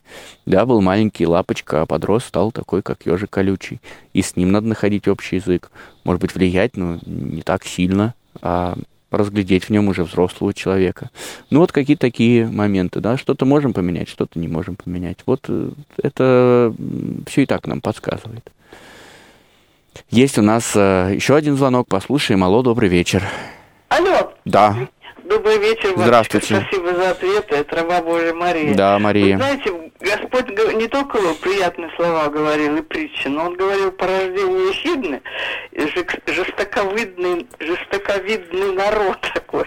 Да, был маленький лапочка, а подрос стал такой, как ежик колючий. И с ним надо находить общий язык. Может быть, влиять, но не так сильно, а разглядеть в нем уже взрослого человека. Ну вот какие такие моменты, да, что-то можем поменять, что-то не можем поменять. Вот э, это все и так нам подсказывает. Есть у нас э, еще один звонок. Послушаем. Алло, добрый вечер. Алло. Да. Добрый вечер, Здравствуйте. Спасибо за ответ. Это раба Божья Мария. Да, Мария. Вы знаете, Господь не только приятные слова говорил и притчи, но Он говорил по рождению Ехидны, жестоковидный, жестоковидный народ такой.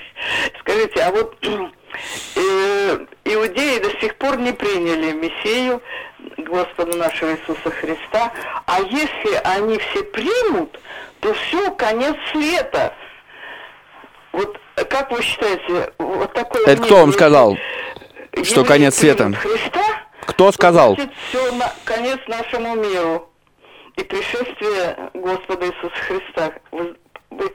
Скажите, а вот э, иудеи до сих пор не приняли Мессию, Господа нашего Иисуса Христа, а если они все примут, то все, конец света. Вот как вы считаете, вот такое Это кто вам сказал, что конец света? Христа, кто сказал? все на, конец нашему миру и пришествие Господа Иисуса Христа. Вы, вы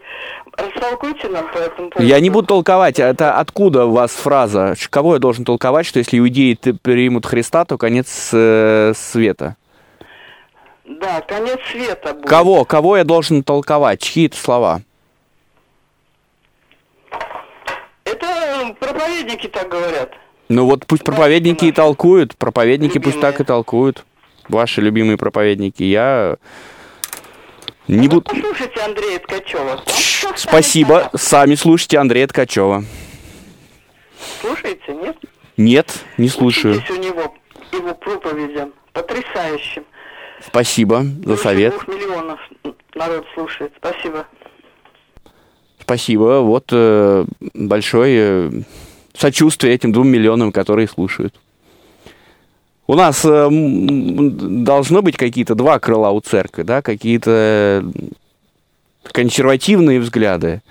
растолкуйте нам по этому поводу. Я не буду толковать. Это откуда у вас фраза? Кого я должен толковать, что если иудеи примут Христа, то конец э, света? Да, конец света будет. Кого? Кого я должен толковать? Чьи это слова? Это проповедники так говорят. Ну вот пусть проповедники и толкуют, проповедники любимые. пусть так и толкуют. Ваши любимые проповедники. Я не ну, буду... Послушайте Андрея Ткачева. Спасибо. Сами слушайте Андрея Ткачева. Слушаете, нет? Нет, не слушаю. Учитесь у него, его проповедям. Потрясающим. Спасибо за совет. Двух миллионов народ слушает. Спасибо. Спасибо. Вот э, большое э, сочувствие этим двум миллионам, которые слушают. У нас э, должно быть какие-то два крыла у церкви, да, какие-то консервативные взгляды,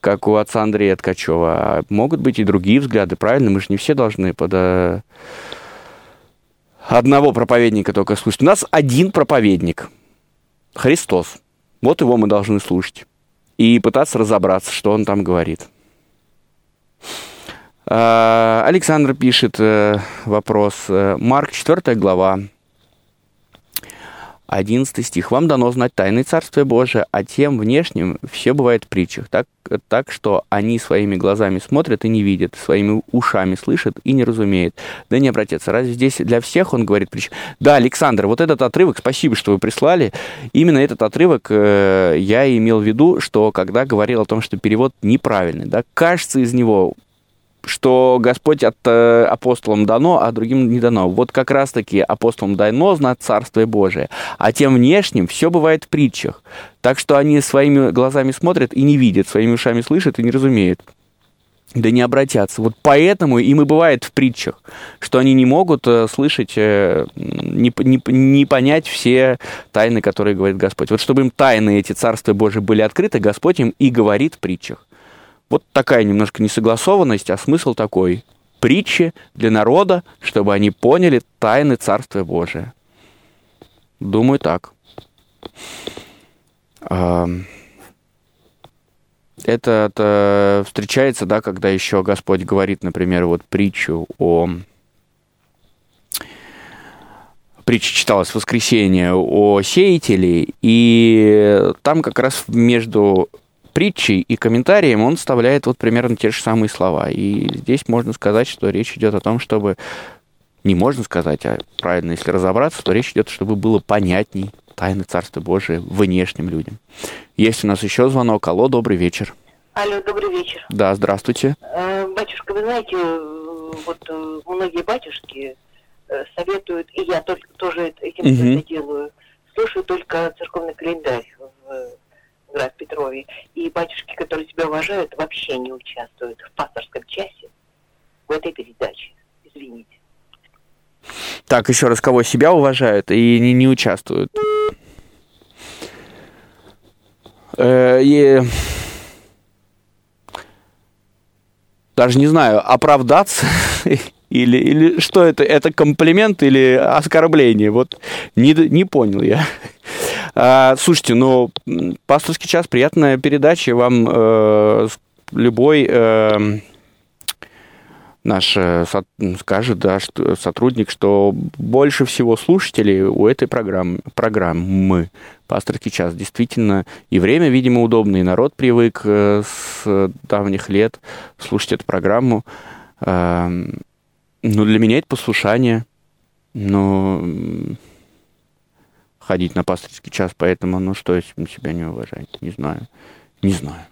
как у отца Андрея Ткачева, а могут быть и другие взгляды, правильно? Мы же не все должны под э, одного проповедника только слушать. У нас один проповедник, Христос. Вот его мы должны слушать и пытаться разобраться, что он там говорит. А, Александр пишет э, вопрос. Э, Марк, 4 глава, 11 стих. «Вам дано знать тайны Царствия Божия, а тем внешним все бывает в притчах, так, так что они своими глазами смотрят и не видят, своими ушами слышат и не разумеют, да не обратятся. Разве здесь для всех он говорит притч? Да, Александр, вот этот отрывок, спасибо, что вы прислали. Именно этот отрывок э, я имел в виду, что когда говорил о том, что перевод неправильный, да, кажется из него что Господь от э, апостолам дано, а другим не дано. Вот как раз-таки апостолам дано знать Царствие Божие, а тем внешним все бывает в притчах. Так что они своими глазами смотрят и не видят, своими ушами слышат и не разумеют. Да не обратятся. Вот поэтому им и бывает в притчах, что они не могут э, слышать, э, не, не, не понять все тайны, которые говорит Господь. Вот чтобы им тайны эти Царствия Божие были открыты, Господь им и говорит в притчах. Вот такая немножко несогласованность, а смысл такой. Притчи для народа, чтобы они поняли тайны Царствия Божия. Думаю, так. Это, это встречается, да, когда еще Господь говорит, например, вот притчу о... Притча читалась в воскресенье о сеятеле, и там как раз между притчей и комментарием он вставляет вот примерно те же самые слова. И здесь можно сказать, что речь идет о том, чтобы... Не можно сказать, а правильно, если разобраться, то речь идет, чтобы было понятней тайны Царства Божия внешним людям. Есть у нас еще звонок. Алло, добрый вечер. Алло, добрый вечер. Да, здравствуйте. Э, батюшка, вы знаете, вот э, многие батюшки э, советуют, и я только тоже этим угу. делаю, слушаю только церковный календарь в Граф Петрове, и батюшки, которые тебя уважают, вообще не участвуют в пасторском часе в этой передаче. Извините. Так, еще раз, кого себя уважают и не, не участвуют? Э, и... Даже не знаю, оправдаться или, или что это? Это комплимент или оскорбление? Вот не, не понял я. А, слушайте, ну, пасторский час, приятная передача. Вам э, любой э, наш э, скажет, да, что, сотрудник, что больше всего слушателей у этой программы, программы «Пасторский час». Действительно, и время, видимо, удобно, и народ привык э, с давних лет слушать эту программу. Ну, для меня это послушание. Но ходить на пасторский час, поэтому, ну, что, если себя не уважать? Не знаю. Не знаю.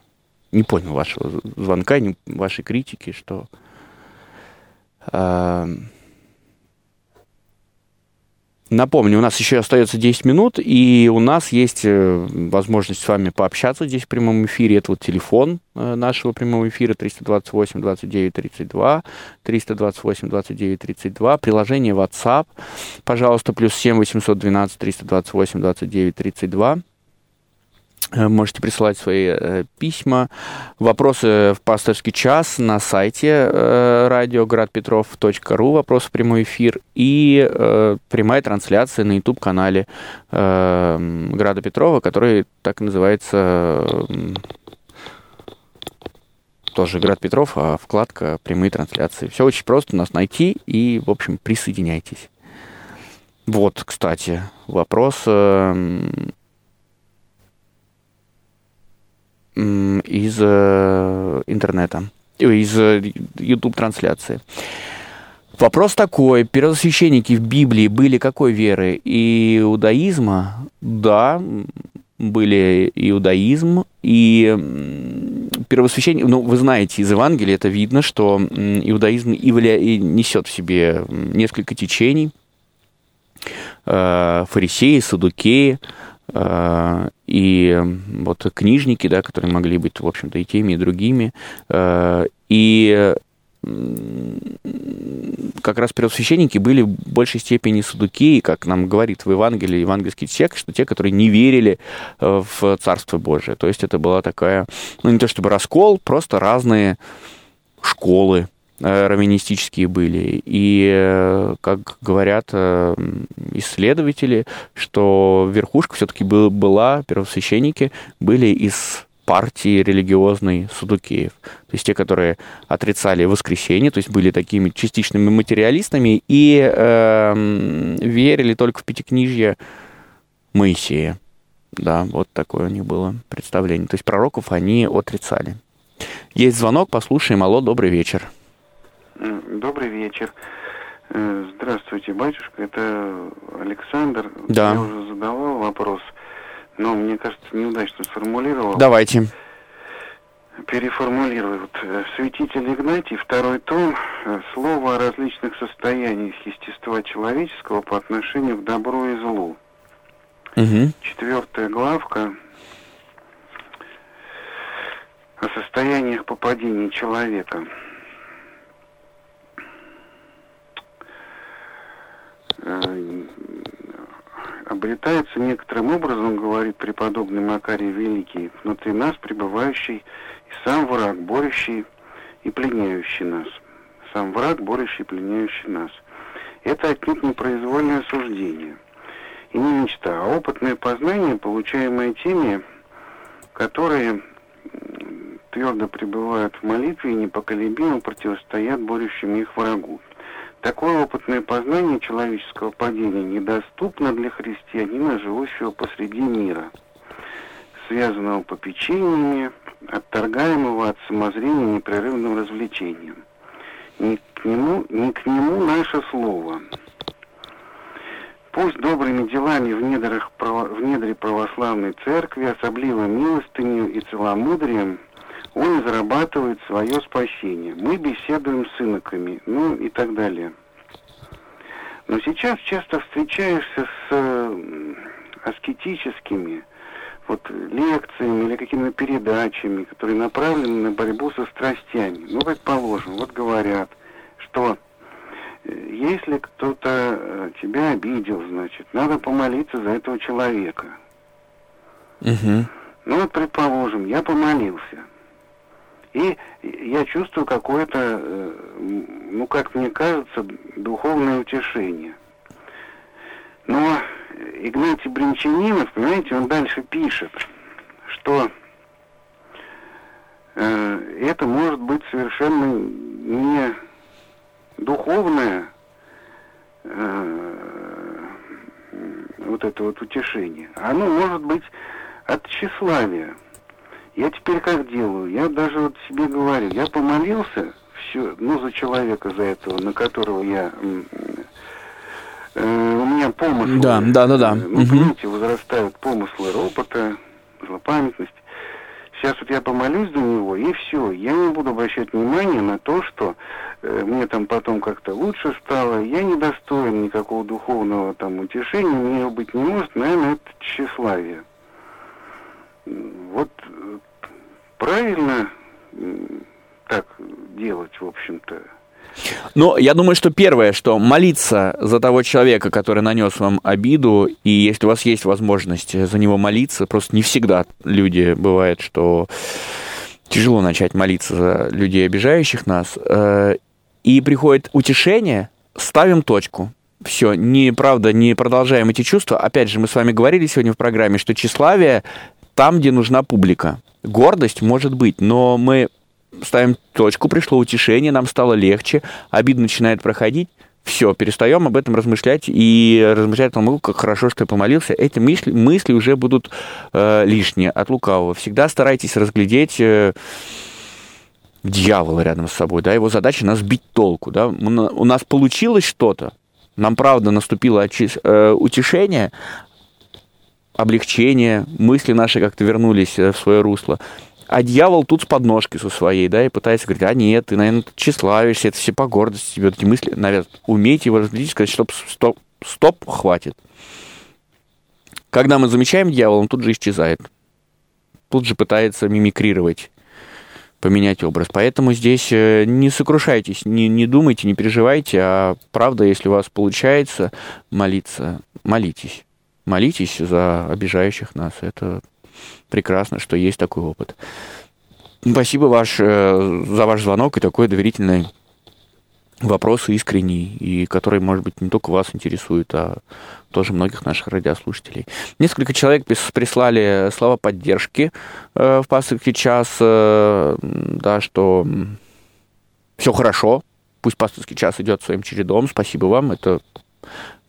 Не понял вашего звонка, не, вашей критики, что... Э, Напомню, у нас еще остается 10 минут, и у нас есть э, возможность с вами пообщаться здесь в прямом эфире. Это вот телефон э, нашего прямого эфира 328 29 32, 328 29 32, приложение WhatsApp, пожалуйста, плюс 7 812 328 29 32. Э, можете присылать свои э, письма, вопросы в пасторский час на сайте э, радиоградпетров.ру, вопрос в прямой эфир, и э, прямая трансляция на YouTube-канале э, Града Петрова, который так называется э, тоже Град Петров, а вкладка «Прямые трансляции». Все очень просто нас найти и, в общем, присоединяйтесь. Вот, кстати, вопрос... Э, из э, интернета, из YouTube-трансляции. Вопрос такой. Первосвященники в Библии были какой веры? Иудаизма? Да, были иудаизм и первосвященник, ну, вы знаете, из Евангелия это видно, что иудаизм и несет в себе несколько течений, э, фарисеи, садукеи, Э, и вот книжники, да, которые могли быть, в общем-то, и теми, и другими. Э, и как раз первосвященники были в большей степени судуки, как нам говорит в Евангелии, евангельский текст, что те, которые не верили э, в Царство Божие. То есть это была такая, ну не то чтобы раскол, просто разные школы, Э, раввинистические были. И, э, как говорят э, исследователи, что верхушка все-таки была, первосвященники были из партии религиозной Судукеев. То есть те, которые отрицали воскресенье, то есть были такими частичными материалистами и э, верили только в пятикнижье Моисея. Да, вот такое у них было представление. То есть пророков они отрицали. Есть звонок, послушаем. Алло, добрый вечер. Добрый вечер. Э, здравствуйте, батюшка. Это Александр. Да. Я уже задавал вопрос, но мне кажется, неудачно сформулировал. Давайте. Переформулирую. Вот, э, святитель Игнатий, второй том, э, слово о различных состояниях естества человеческого по отношению к добру и злу. Угу. Четвертая главка о состояниях попадения человека. Обретается некоторым образом, говорит преподобный Макарий Великий, внутри нас пребывающий и сам враг, борющий и пленяющий нас. Сам враг, борющий и пленяющий нас. Это отнюдь не произвольное суждение и не мечта, а опытное познание, получаемое теми, которые твердо пребывают в молитве и непоколебимо противостоят борющим их врагу. Такое опытное познание человеческого падения недоступно для христианина, живущего посреди мира, связанного попечениями, отторгаемого от самозрения непрерывным развлечением. Не к нему, не к нему наше слово. Пусть добрыми делами в, недрах, в недре православной церкви, особливо милостынью и целомудрием – он зарабатывает свое спасение. Мы беседуем с иноками, ну и так далее. Но сейчас часто встречаешься с аскетическими вот, лекциями или какими-то передачами, которые направлены на борьбу со страстями. Ну, предположим, вот говорят, что э, если кто-то э, тебя обидел, значит, надо помолиться за этого человека. Угу. Ну вот, предположим, я помолился. И я чувствую какое-то, э, ну, как мне кажется, духовное утешение. Но Игнатий Бринчанинов, понимаете, он дальше пишет, что э, это может быть совершенно не духовное э, вот это вот утешение. Оно может быть от тщеславия. Я теперь как делаю? Я даже вот себе говорю, я помолился, все, ну, за человека, за этого, на которого я... Э, у меня помыслы... Да, да, да, да. Ну, угу. понимаете, возрастают помыслы ропота, злопамятность. Сейчас вот я помолюсь за него, и все. Я не буду обращать внимания на то, что э, мне там потом как-то лучше стало. Я не достоин никакого духовного там утешения, у меня быть не может. Наверное, это тщеславие. Вот э, правильно так делать, в общем-то. Ну, я думаю, что первое, что молиться за того человека, который нанес вам обиду, и если у вас есть возможность за него молиться, просто не всегда люди бывает, что тяжело начать молиться за людей, обижающих нас, э, и приходит утешение, ставим точку. Все, не правда, не продолжаем эти чувства. Опять же, мы с вами говорили сегодня в программе, что тщеславие там, где нужна публика. Гордость может быть, но мы ставим точку, пришло утешение, нам стало легче, обида начинает проходить, все, перестаем об этом размышлять и размышлять о том, как хорошо, что я помолился. Эти мысли, мысли уже будут э, лишние от лукавого. Всегда старайтесь разглядеть э, дьявола рядом с собой, да, его задача нас бить толку, да. У нас получилось что-то, нам правда наступило э, утешение, облегчение, мысли наши как-то вернулись э, в свое русло а дьявол тут с подножки со своей, да, и пытается говорить, а нет, ты, наверное, тщеславишься, это все по гордости тебе, вот эти мысли, наверное, умейте его разглядеть, сказать, стоп, стоп, стоп, хватит. Когда мы замечаем дьявола, он тут же исчезает. Тут же пытается мимикрировать, поменять образ. Поэтому здесь э, не сокрушайтесь, не, не думайте, не переживайте, а правда, если у вас получается молиться, молитесь. Молитесь за обижающих нас. Это прекрасно, что есть такой опыт. Спасибо ваш, э, за ваш звонок и такой доверительный вопрос искренний, и который, может быть, не только вас интересует, а тоже многих наших радиослушателей. Несколько человек прислали слова поддержки э, в пасторский час, э, да, что все хорошо, пусть пасторский час идет своим чередом, спасибо вам, это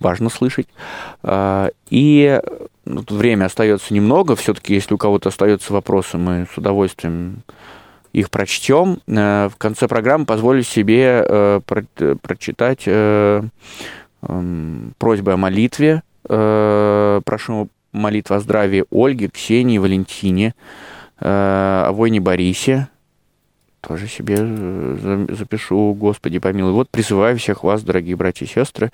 важно слышать. А, и ну, время остается немного, все-таки, если у кого-то остаются вопросы, мы с удовольствием их прочтем. Э, в конце программы позволю себе э, прочитать э, эм, просьбы о молитве. Прошу молитва о здравии Ольги, Ксении, Валентине, о войне Борисе. Тоже себе запишу, Господи помилуй. Вот призываю всех вас, дорогие братья и сестры,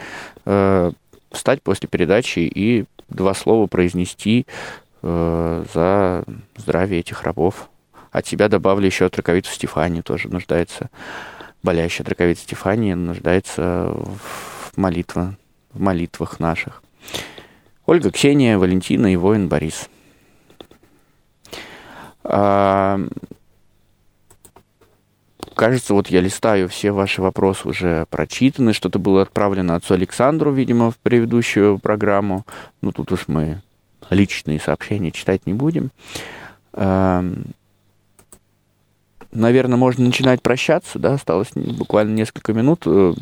встать после передачи и два слова произнести э, за здравие этих рабов. От себя добавлю еще траковицу Стефанию, тоже нуждается, болящая траковица Стефания нуждается в, молитве, в молитвах наших. Ольга, Ксения, Валентина и воин Борис. А, кажется, вот я листаю, все ваши вопросы уже прочитаны, что-то было отправлено отцу Александру, видимо, в предыдущую программу. Ну, тут уж мы личные сообщения читать не будем. Эм, наверное, можно начинать прощаться, да, осталось буквально несколько минут. Э,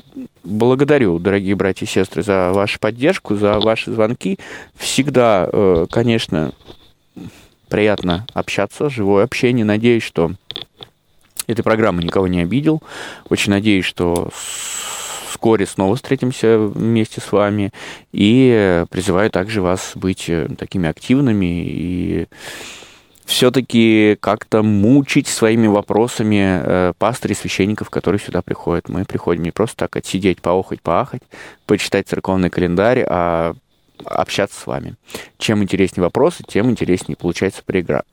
благодарю, дорогие братья и сестры, за вашу поддержку, за ваши звонки. Всегда, э, конечно, приятно общаться, живое общение. Надеюсь, что этой программы никого не обидел. Очень надеюсь, что вскоре снова встретимся вместе с вами. И призываю также вас быть э, такими активными и все-таки как-то мучить своими вопросами э, пастырей, священников, которые сюда приходят. Мы приходим не просто так отсидеть, поохать, поахать, почитать церковный календарь, а общаться с вами. Чем интереснее вопросы, тем интереснее получается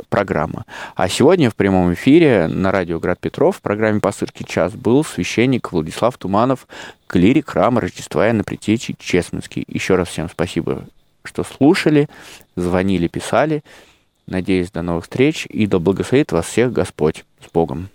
программа. А сегодня в прямом эфире на радио Град Петров в программе «Пасырский час» был священник Владислав Туманов, клирик храма Рождества и на Притечи Честминский. Еще раз всем спасибо, что слушали, звонили, писали. Надеюсь, до новых встреч и да благословит вас всех Господь. С Богом!